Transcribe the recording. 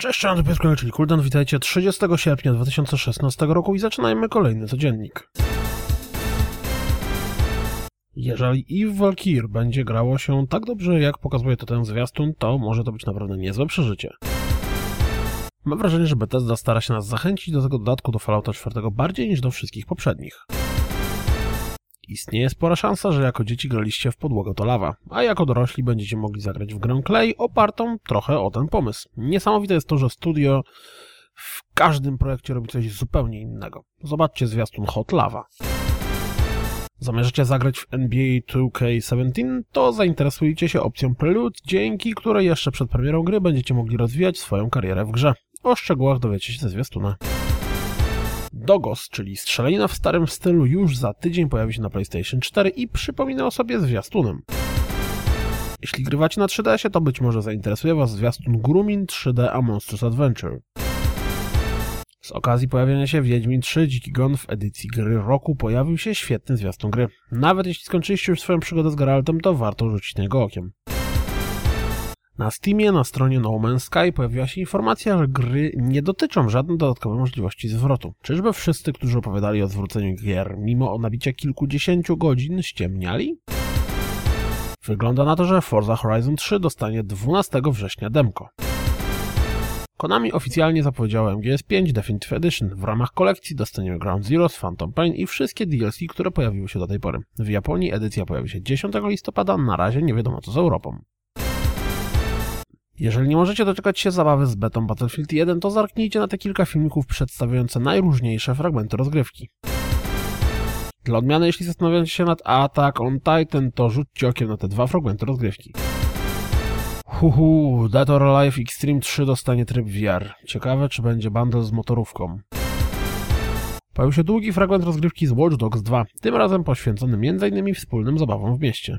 Cześć, Andrzej Piotrkowy, czyli Kuldan. Witajcie 30 sierpnia 2016 roku i zaczynajmy kolejny codziennik. Jeżeli Eve Valkyr będzie grało się tak dobrze, jak pokazuje to ten zwiastun, to może to być naprawdę niezłe przeżycie. Mam wrażenie, że Bethesda stara się nas zachęcić do tego dodatku do Fallouta 4 bardziej niż do wszystkich poprzednich. Istnieje spora szansa, że jako dzieci graliście w podłogę to lawa, a jako dorośli będziecie mogli zagrać w grę Clay opartą trochę o ten pomysł. Niesamowite jest to, że studio w każdym projekcie robi coś zupełnie innego. Zobaczcie zwiastun Hot Lava. Zamierzacie zagrać w NBA 2K17? To zainteresujcie się opcją Prelude, dzięki której jeszcze przed premierą gry będziecie mogli rozwijać swoją karierę w grze. O szczegółach dowiecie się ze zwiastuna. Dogos, czyli strzelanina w starym stylu, już za tydzień pojawi się na PlayStation 4 i przypomina o sobie zwiastunem. Jeśli grywacie na 3DS, to być może zainteresuje Was zwiastun Grumin 3D A Monstrous Adventure. Z okazji pojawienia się Wiedźmin 3 Dziki Gon w edycji gry roku pojawił się świetny zwiastun gry. Nawet jeśli skończyliście już swoją przygodę z Geraltem, to warto rzucić na niego okiem. Na Steamie na stronie No Man's Sky pojawiła się informacja, że gry nie dotyczą żadnej dodatkowej możliwości zwrotu. Czyżby wszyscy, którzy opowiadali o zwróceniu gier mimo nabicia kilkudziesięciu godzin ściemniali? Wygląda na to, że Forza Horizon 3 dostanie 12 września demko. Konami oficjalnie zapowiedziało MGS5 Definitive Edition. W ramach kolekcji dostaniemy Ground Zeroes, Phantom Pain i wszystkie DLC, które pojawiły się do tej pory. W Japonii edycja pojawi się 10 listopada, na razie nie wiadomo co z Europą. Jeżeli nie możecie doczekać się zabawy z betą Battlefield 1, to zerknijcie na te kilka filmików przedstawiające najróżniejsze fragmenty rozgrywki. Dla odmiany, jeśli zastanawiacie się nad Attack on Titan, to rzućcie okiem na te dwa fragmenty rozgrywki. Huhu, Dead or Alive Extreme 3 dostanie tryb VR. Ciekawe, czy będzie bundle z motorówką. Pojawił się długi fragment rozgrywki z Watch Dogs 2, tym razem poświęcony m.in. wspólnym zabawom w mieście.